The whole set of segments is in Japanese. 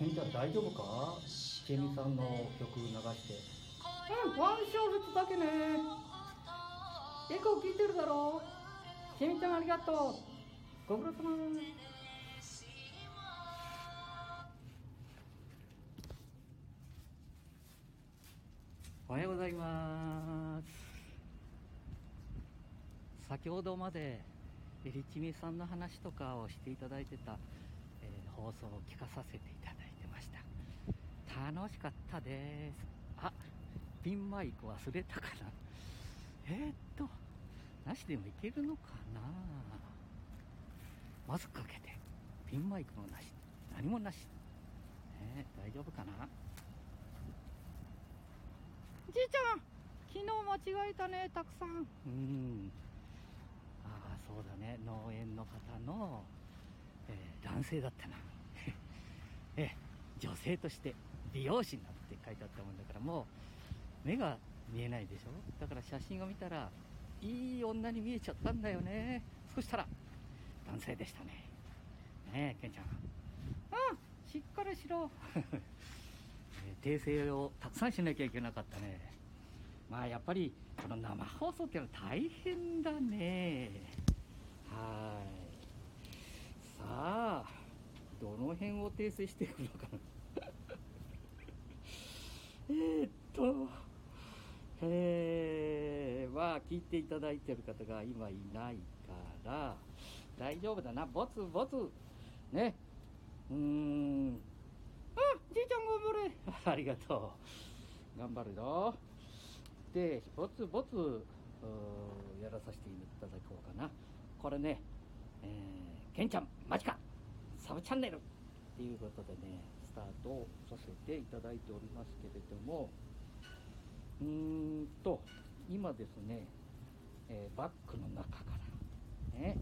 ケンちゃん大丈夫か？ケミさんの曲流して。うんワン小節だけね。エコー聞いてるだろケミちゃんありがとう。ご苦労様。おはようございます。先ほどまでえりちみさんの話とかをしていただいてた、えー放送を聞かさせていただいてました楽しかったです。あピンマイク忘れたかな。えー、っとなしでもいけるのかな。まずかけて。ピンマイクもなし。何もなし、ね、大丈夫かな。じいちゃん昨日間違えたねたくさん。うん。ああそうだね。農園の方の、えー男性だったな。ええ女性として美容師になって書いてあったもんだからもう目が見えないでしょ？だから写真を見たらいい女に見えちゃったんだよね。そしたら男性でしたね。ねえケンちゃん。うんしっかりしろ。訂正をたくさんしなきゃいけなかったね。まあやっぱりこの生放送っていうのは大変だね。はい。さあどの辺を訂正していくのかな。えーっとえー、まあ聞いていただいてる方が今いないから大丈夫だな。ボツボツ。ね。うーん。うんじいちゃん頑張れありがとう。頑張るよ。で、ぼつぼつやらさせていただこうかな。これね、えー、ケンちゃん、マジか。サブチャンネル。っていうことでね、スタートさせていただいておりますけれども、うーんと、今ですね、えーバッグの中から、ね、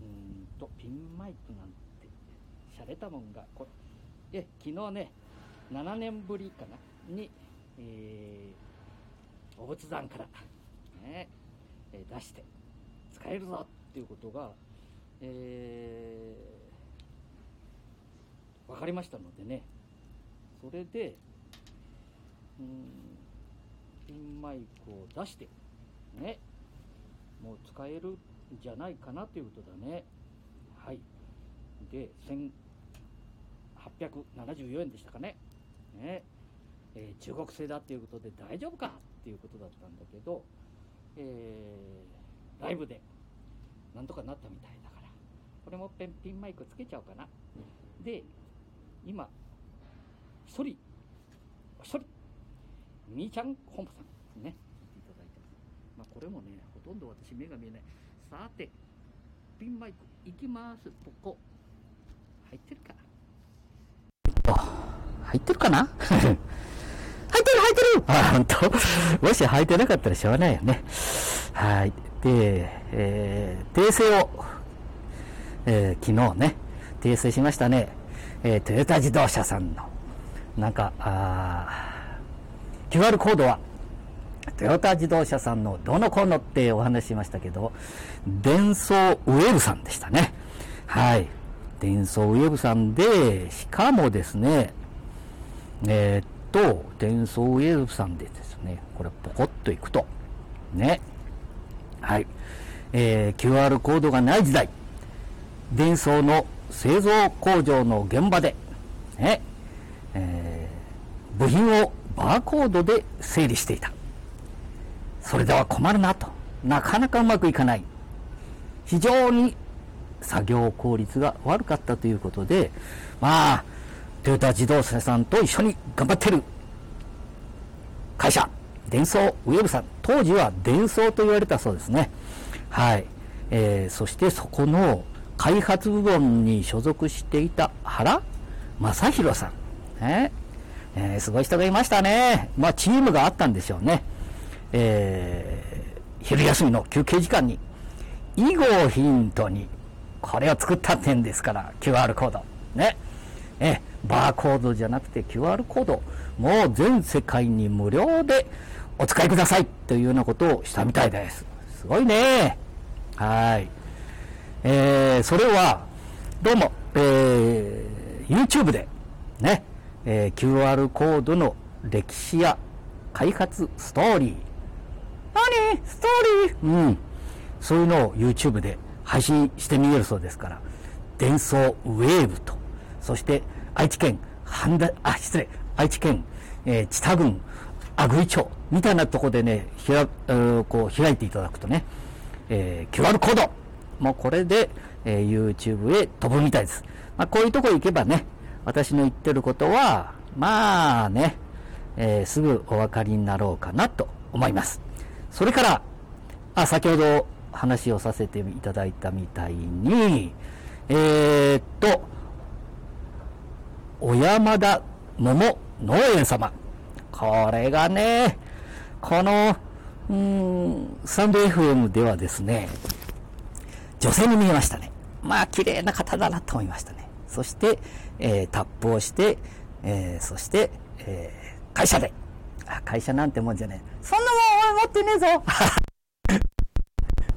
うーんと、ピンマイクなんて、洒落たもんが、これえ昨日ね、7年ぶりかな、に、えー、お仏壇から、ね、え出して、使えるぞっていうことが、えー、分かりましたのでね、それで、うん、ピンマイクを出して、ね、もう使えるんじゃないかなということだね。はい。で、1874円でしたかね。ね。えー中国製だっていうことで大丈夫かっていうことだったんだけど、えーライブでなんとかなったみたいだから、これもペンピンマイクつけちゃおうかな。で、今、一人、お一人、みーちゃん本舗さんね、いただいてます。まあこれもね、ほとんど私目が見えない。さて、ピンマイクいきます。ここ。入ってるか入ってるかな？入ってる入ってるあ、本当？もし入ってなかったらしょうがないよね。はい。で、えー、訂正を、えー昨日ね、訂正しましたね。えートヨタ自動車さんの、なんか、あ QR コードは、トヨタ自動車さんのどのこうのってお話ししましたけど、デンソーウェブさんでしたね。はい。デンソーウェブさんで、しかもですね、えーっと、デンソーウェブさんでですね、これポコッといくと、ね。はい。えー QR コードがない時代、電装の製造工場の現場で、ね、えー部品をバーコードで整理していた。それでは困るなと。なかなかうまくいかない。非常に作業効率が悪かったということで、まあ、トヨタ自動車さんと一緒に頑張ってる会社、電装ウェブさん、当時は電装と言われたそうですね。はい。えー、そしてそこの開発部門に所属していた原正宏さん。ねえーすごい人がいましたね。まあ、チームがあったんでしょうね。えー昼休みの休憩時間に、囲碁をヒントに、これを作った点ですから、QR コード。ね。え、バーコードじゃなくて QR コード、もう全世界に無料でお使いくださいというようなことをしたみたいです。すごいね。はい。えー、それは、どうも、えー、YouTube でね、えー QR コードの歴史や開発ストーリー。何？ストーリー？うん。そういうのを YouTube で配信してみえるそうですから、伝送ウェーブと、そして愛知県半田、あ、失礼、愛知県、えー、知多郡阿久井町。みたいなとこでね、ひら、えーこう開いていただくとね、えー QR コード。もうこれで、えー YouTube へ飛ぶみたいです。まあ、こういうとこ行けばね、私の言ってることは、まあね、えーすぐお分かりになろうかなと思います。それから、あ、先ほど話をさせていただいたみたいに、えーっと、小山田桃農園様。これがね、この、うーん、サンド FM ではですね、女性に見えましたね。まあ、綺麗な方だなと思いましたね。そして、えータップをして、えーそして、えー会社で。あ、会社なんてもんじゃねえ。そんなもん俺持ってねえぞ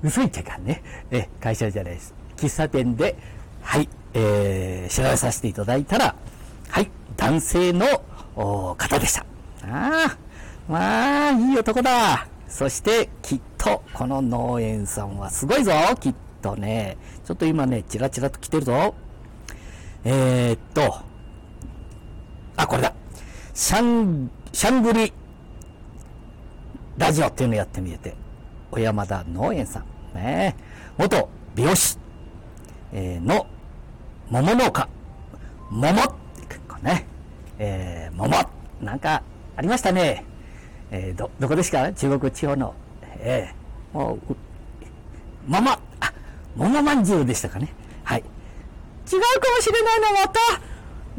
嘘言っちゃいかんね。え、会社じゃないです。喫茶店で、はい、えー、調べさせていただいたら、はい、男性の方でした。ああ、まあ、いい男だ。そして、きっと、この農園さんはすごいぞ、きっとね。ちょっと今ね、チラチラと来てるぞ。えー、っと、あ、これだ。シャン、シャングリラジオっていうのやってみて。て、小山田農園さん、ね、元美容師、えーの桃農家、桃ってこうね、えー、桃、なんかありましたね。えーど、どこですか？中国地方の、えーもう、桃、桃まんじゅうでしたかね。はい。違うかもしれないの、また、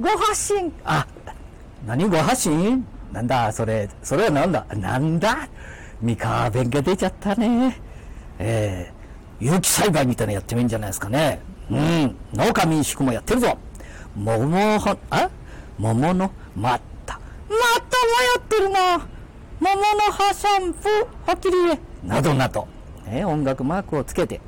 ご発信、あ、何ご発信？なんだ、それ、それはなんだ、なんだ？三河弁が出ちゃったね。えー、有機栽培みたいなのやってみるんじゃないですかね。うん、農家民宿もやってるぞ。桃は、あ？桃の、まった、またもやってるな。桃の葉シャンプー、はきり言え、などなど、ね、音楽マークをつけて、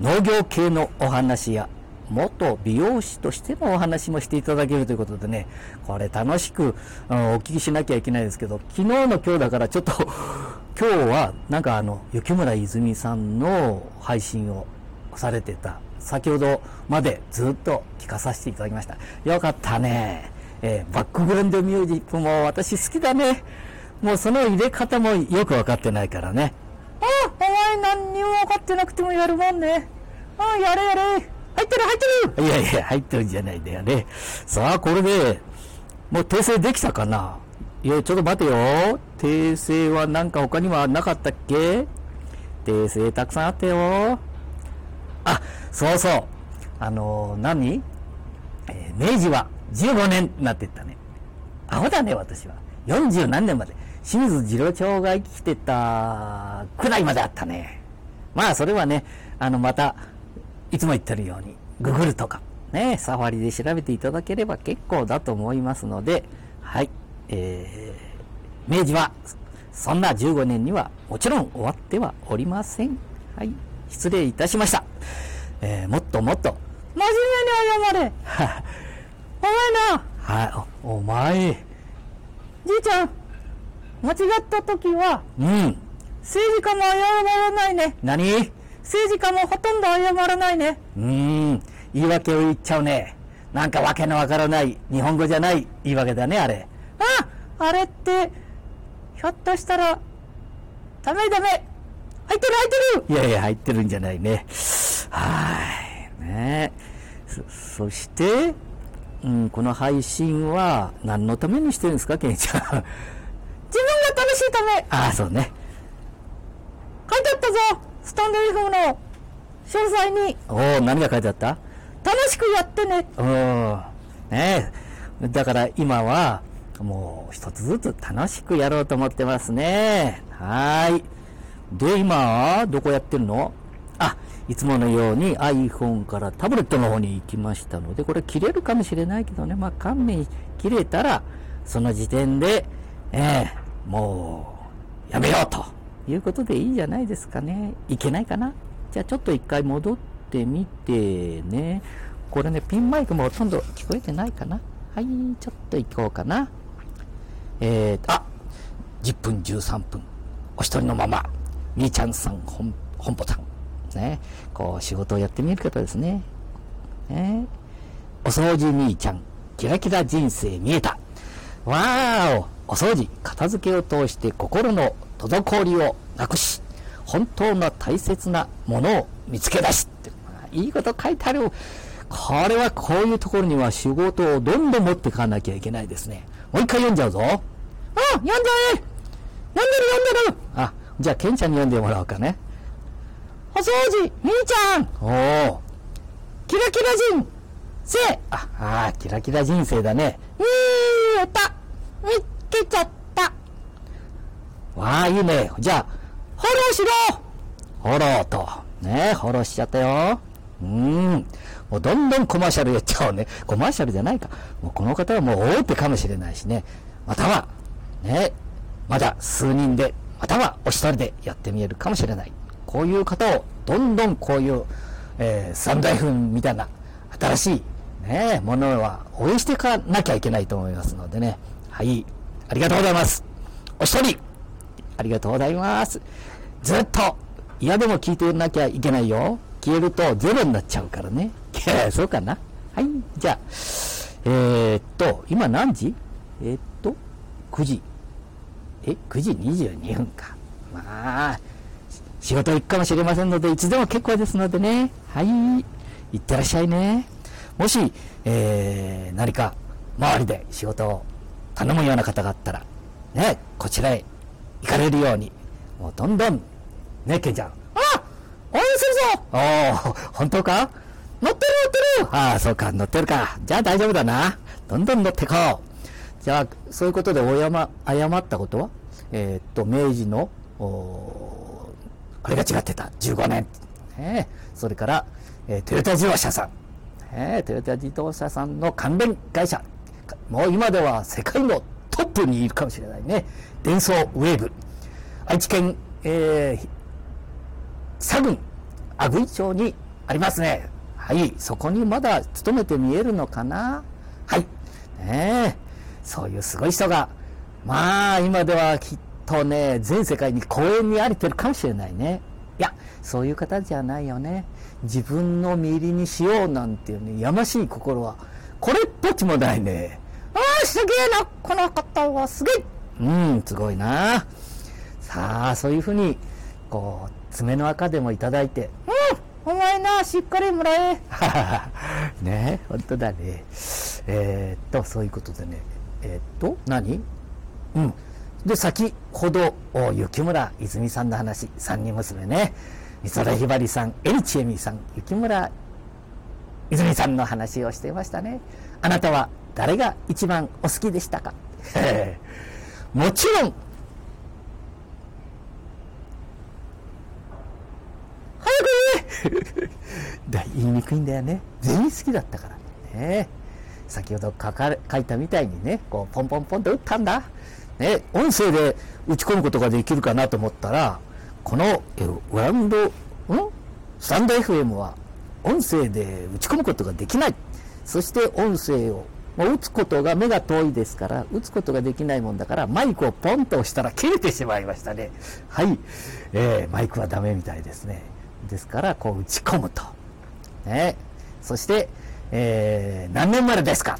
農業系のお話や元美容師としてのお話もしていただけるということでね、これ楽しく、うんお聞きしなきゃいけないですけど、昨日の今日だからちょっと、今日はなんかあの、雪村泉さんの配信をされてた、先ほどまでずっと聞かさせていただきました。よかったね。えーバックグラウンドミュージックも私好きだね。もうその入れ方もよくわかってないからね。あ、お前何にも分かってなくてもやるもんね。あ、やれやれ。入ってる入ってるいやいや、入ってるんじゃないんだよね。さあ、これで、もう訂正できたかな？いや、ちょっと待てよ。訂正はなんか他にはなかったっけ？訂正たくさんあったよ。あ、そうそう。あのー何？えー明治は15年になってったね。アホだね、私は。40何年まで。清水次郎長が生きてたくらいまであったね。まあ、それはね、あの、また、いつも言ってるように、ググるとか、ね、サファリで調べていただければ結構だと思いますので、はい、えー、明治は、そんな15年にはもちろん終わってはおりません。はい、失礼いたしました。えー、もっともっと、真面目に謝れ。お前な、はい、おお前、じいちゃん、間違った時は、うん。政治家も謝らないね。何？政治家もほとんど謝らないね。うーん。言い訳を言っちゃうね。なんかわけのわからない、日本語じゃない言い訳だね、あれ。ああれって、ひょっとしたら、ダメダメ入ってる入ってるいやいや、入ってるんじゃないね。はーい。ねそ、そして、うん、この配信は何のためにしてるんですか、ケンちゃん。自分が楽しいため。ああ、そうね。書いてあったぞスタンド FM の詳細に。おお、何が書いてあった？楽しくやってね。おお、ねえ。だから今は、もう一つずつ楽しくやろうと思ってますね。はーい。で、今、どこやってるの？あ、いつものように iPhone からタブレットの方に行きましたので、これ切れるかもしれないけどね、まあ、勘弁切れたら、その時点で、ええもう、やめようということでいいじゃないですかね。いけないかなじゃあちょっと一回戻ってみてね。これね、ピンマイクもほとんど聞こえてないかなはい、ちょっと行こうかな。えーと、あ、10分13分。お一人のまま、みーちゃんさん、本、本舗さん。ね。こう、仕事をやってみる方ですね。ね。お掃除みーちゃん、キラキラ人生見えた。わーお、お掃除、片付けを通して心の滞りをなくし、本当の大切なものを見つけ出し。いいこと書いてある。これはこういうところには仕事をどんどん持っていかなきゃいけないですね。もう一回読んじゃうぞ。あ、読んじゃえ読んでる読んでるあ、じゃあ、ケンちゃんに読んでもらおうかね。お掃除、みーちゃんおお。キラキラ人生あ、あキラキラ人生だね。見えた見っけちゃったわあ、いいね。じゃあ、フォローしろフォローと。ねフォローしちゃったよ。うん。もうどんどんコマーシャルやっちゃおうね。コマーシャルじゃないか。もうこの方はもう大手かもしれないしね。または、ね、まだ数人で、またはお一人でやってみえるかもしれない。こういう方をどんどんこういう、えー、三大分みたいな新しいね、ものは応援していかなきゃいけないと思いますのでね。はい。ありがとうございます。お一人、ありがとうございます。ずっと嫌でも聞いてなきゃいけないよ。消えるとゼロになっちゃうからね。そうかな。はい。じゃあ、えー、っと、今何時？えー、っと、9時。え、9時22分か。まあ、仕事行くかもしれませんので、いつでも結構ですのでね。はい。いってらっしゃいね。もし、えー、何か周りで仕事を頼むような方があったら、ね、こちらへ行かれるように、もうどんどん、ね、ケンちゃん。あ応援するぞおお本当か？乗ってる乗ってるああ、そうか、乗ってるか。じゃあ大丈夫だな。どんどん乗ってこう。じゃあ、そういうことでおやま、誤ったことは？えー、っと、明治の、おあれが違ってた。15年。ね、それから、えー、トヨタ自動車さん。ね、トヨタ自動車さんの関連会社。もう今では世界のトップにいるかもしれないね。デンソーウェーブ。愛知県、えー、佐郡、阿久井町にありますね。はい。そこにまだ勤めて見えるのかな？はい。ねえ。そういうすごい人が、まあ、今ではきっとね、全世界に公園にありてるかもしれないね。いや、そういう方じゃないよね。自分の身入りにしようなんていうね、やましい心は、これっぽっちもないね。ああ、すげえな、この方はすげえうん、すごいな。さあ、そういうふうに、こう、爪の赤でもいただいて、うん、お前な、しっかりもらえ。ね本当だね。えー、っと、そういうことでね。えー、っと、何？うん。で、先ほど、雪村泉さんの話、三人娘ね。美空ひばりさん、エリチエミさん、雪村泉さんの話をしていましたね。あなたは誰が一番お好きでしたか？もちろん、早く言え 言いにくいんだよね。全員好きだったからね。先ほど書か書いたみたいにね、こう、ポンポンポンと打ったんだ。ね、音声で打ち込むことができるかなと思ったら、このワンド、ん？スタンド FM は音声で打ち込むことができない。そして音声を、もう打つことが目が遠いですから、打つことができないもんだから、マイクをポンと押したら切れてしまいましたね。はい。えー、マイクはダメみたいですね。ですから、こう打ち込むと。ね。そして、えー、何年までですか？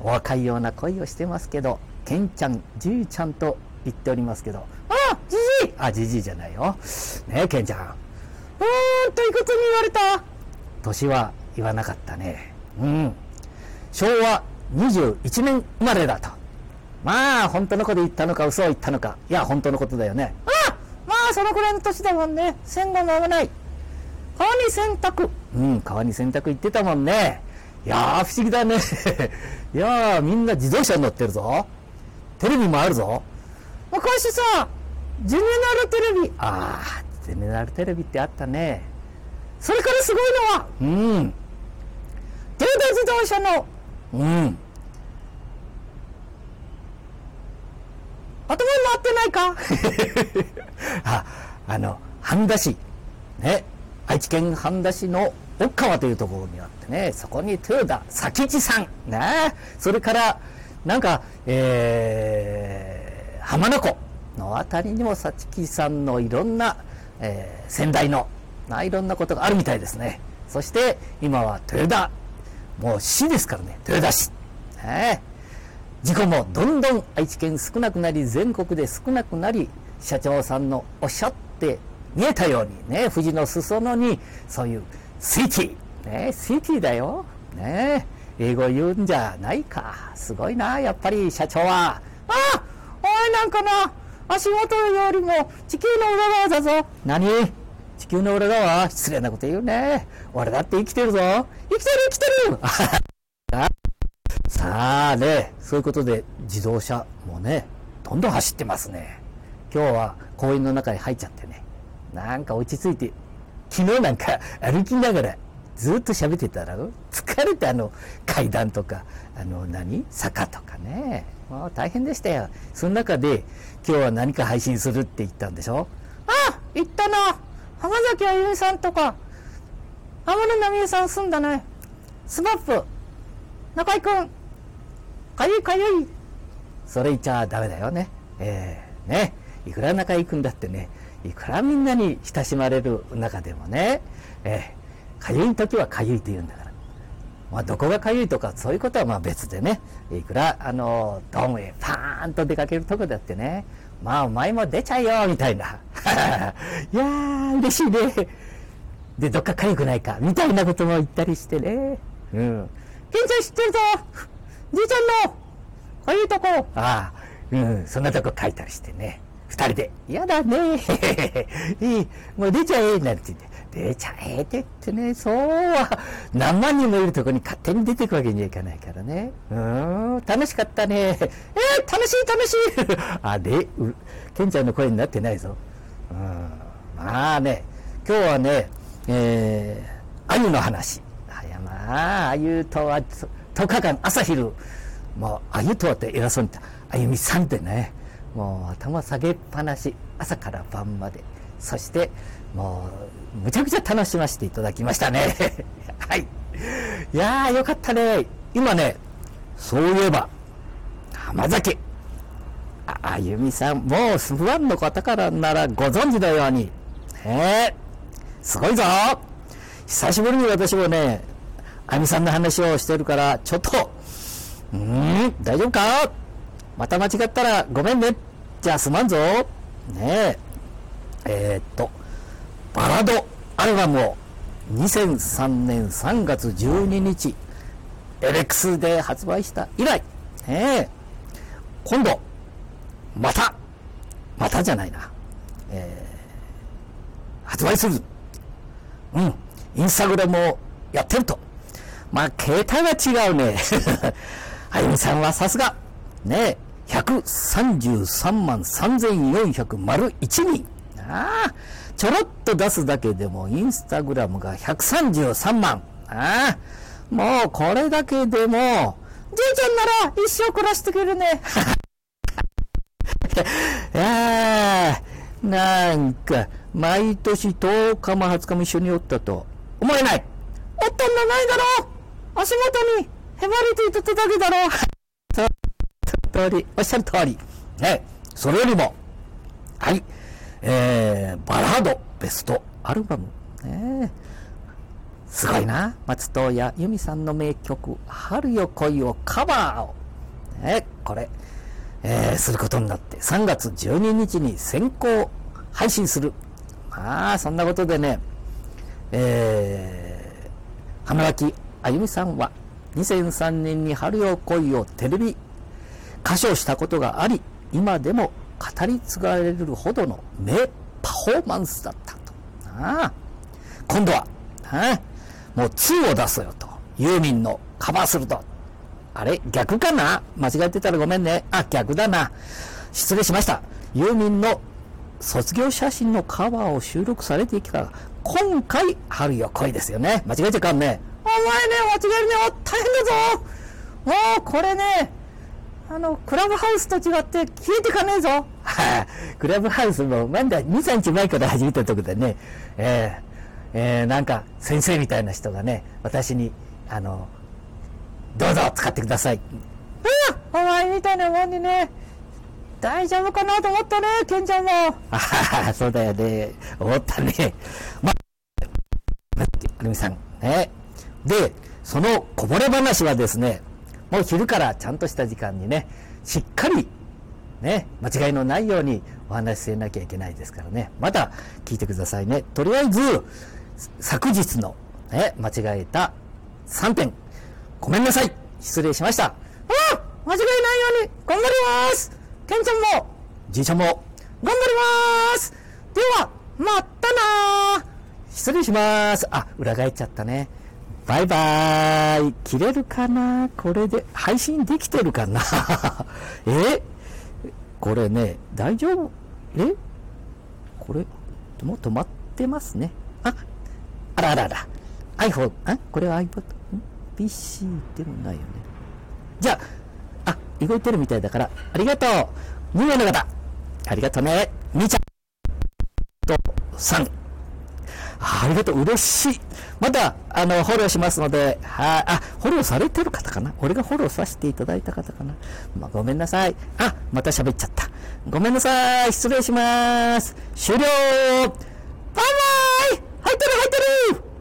お若いような恋をしてますけど、ケンちゃん、じいちゃんと言っておりますけど、あじじいあ、じじいじゃないよ。ねえ、ケンちゃん。うーんといくつに言われた年は言わなかったね。うん。昭和21年生まれだと。まあ、本当のこと言ったのか嘘を言ったのか。いや、本当のことだよね。ああまあ、そのくらいの年だもんね。戦後間もない。川に洗濯。うん、川に洗濯行ってたもんね。いやー、不思議だね。いやー、みんな自動車に乗ってるぞ。テレビもあるぞ。昔さ、ジェネラルテレビ、ああ、ジェネラルテレビってあったね。それからすごいのは、うん。トヨタ自動車の、うん。頭回ってないか？あ、あの、半田市、ね、愛知県半田市の奥川というところにあってね、そこに豊田佐吉さん、ね、それから、なんか、えー、浜名湖のあたりにも佐吉さんのいろんな、えー、先代の、まあいろんなことがあるみたいですね。そして、今は豊田、もう市ですからね、豊田市。ね、事故もどんどん愛知県少なくなり、全国で少なくなり、社長さんのおっしゃって見えたようにね、富士の裾野に、そういうシティ、ね、シティだよ。ね、英語言うんじゃないか。すごいな、やっぱり社長は。あおいなんかな、足元よりも地球の裏側だぞ。何？地球の裏側失礼なこと言うね。俺だって生きてるぞ。生きてる生きてる さあね、そういうことで自動車もね、どんどん走ってますね。今日は公園の中に入っちゃってね。なんか落ち着いて、昨日なんか 歩きながらずっと喋ってたら、疲れてあの階段とか、あの何？坂とかね。もう大変でしたよ。その中で今日は何か配信するって言ったんでしょ？あ言ったな浜崎あゆみさんとか、天野奈美恵さん住んだね。スマップ、中井くん、かゆいかゆい。それ言っちゃダメだよね。ええー、ね。いくら中井くんだってね、いくらみんなに親しまれる中でもね、えー、かゆい時はかゆいと言うんだから。まあ、どこがかゆいとか、そういうことはまあ別でね、いくら、あの、ドンへパーンと出かけるとこだってね、まあ、お前も出ちゃえよ、みたいな。いやー、嬉しいね。で、どっかかゆくないか、みたいなことも言ったりしてね。うん。ケンちゃん知ってるぞじいちゃんの、かゆいとこ。ああ、うん、そんなとこ書いたりしてね。二人で、嫌だね いい、もう出ちゃえ、なんて言って。出ちゃえって言ってね、そうは、何万人もいるとこに勝手に出ていくわけにはいかないからね。うん、楽しかったね。えー、楽しい楽しい あ、で、ケンちゃんの声になってないぞ。うん、まあね、今日はね、えー、あゆの話。あやまあ、あゆとは、10日間朝昼、もう、あゆとはって偉そうに言った。あゆみさんってね、もう頭下げっぱなし、朝から晩まで。そして、もう、むちゃくちゃ楽しませていただきましたね。はい。いやー、よかったね。今ね、そういえば、浜崎。あ、ゆみさん、もうスファンの方からならご存知のように。ねすごいぞ久しぶりに私もね、あゆみさんの話をしてるから、ちょっと、うん、大丈夫か？また間違ったらごめんね。じゃあすまんぞ。ねえ。えー、っと、バラードアルバムを2003年3月12日、エレックスで発売した以来、ねえ、今度、また、またじゃないな、えー、発売する。うん、インスタグラムをやってると。まあ、携帯は違うね。あゆみさんはさすが。ね133万3400丸1人。ああ、ちょろっと出すだけでもインスタグラムが133万。ああ、もうこれだけでも、じいちゃんなら一生暮らしてくれるね。いやなんか、毎年10日も20日も一緒におったと。思えない。おったんじゃないだろう。足元にへばりついてただけだろう。通り、おっしゃる通り。ね、それよりも、はい、えー、バラードベストアルバム。ね、すごいな。松任谷由実さんの名曲、春よ恋をカバーを、ね、これ、えー、することになって、3月12日に先行配信する。まあ、そんなことでね、えー、花脇あゆみさんは、2003年に春よ恋をテレビ歌唱したことがあり、今でも語り継がれるほどの名パフォーマンスだったと。ああ今度は、ああもう2を出すよと。ユーミンのカバーすると。あれ逆かな？間違えてたらごめんね。あ、逆だな。失礼しました。ユーミンの卒業写真のカバーを収録されてきから、今回、春よ恋ですよね。間違えちゃかんね。お前ね、間違えるね。大変だぞ。もう、これね、あの、クラブハウスと違って消えてかねえぞ。は クラブハウスもまだ2、3日前から始めたとこでね、ええー、なんか先生みたいな人がね、私に、あの、どうぞ使ってください。うん、お前みたいなもんにね、大丈夫かなと思ったね、ケンちゃんも。あはそうだよね。思ったね。まあ、アルミさん。ね。で、そのこぼれ話はですね、もう昼からちゃんとした時間にね、しっかり、ね、間違いのないようにお話しせなきゃいけないですからね。また聞いてくださいね。とりあえず、昨日の、ね、間違えた3点。ごめんなさい。失礼しました。ああ間違いないように頑張りますケンちゃんも、じいちゃんも、頑張りますでは、またな失礼します。あ、裏返っちゃったね。バイバーイ。切れるかな？これで、配信できてるかな？え？これね、大丈夫？え？これ、もう止まってますね。あ、あらあらあら。iPhone、あ？これは iPod? PC でもないよね。じゃあ、あ、動いてるみたいだから、ありがとう。2名の方、ありがとうね。みーちゃんとさん。ありがとう、嬉しい。また、あの、フォローしますので、はい、あ、フォローされてる方かな？俺がフォローさせていただいた方かな？まあ、ごめんなさい。あ、また喋っちゃった。ごめんなさい。失礼します。終了バイバイ入ってる入ってる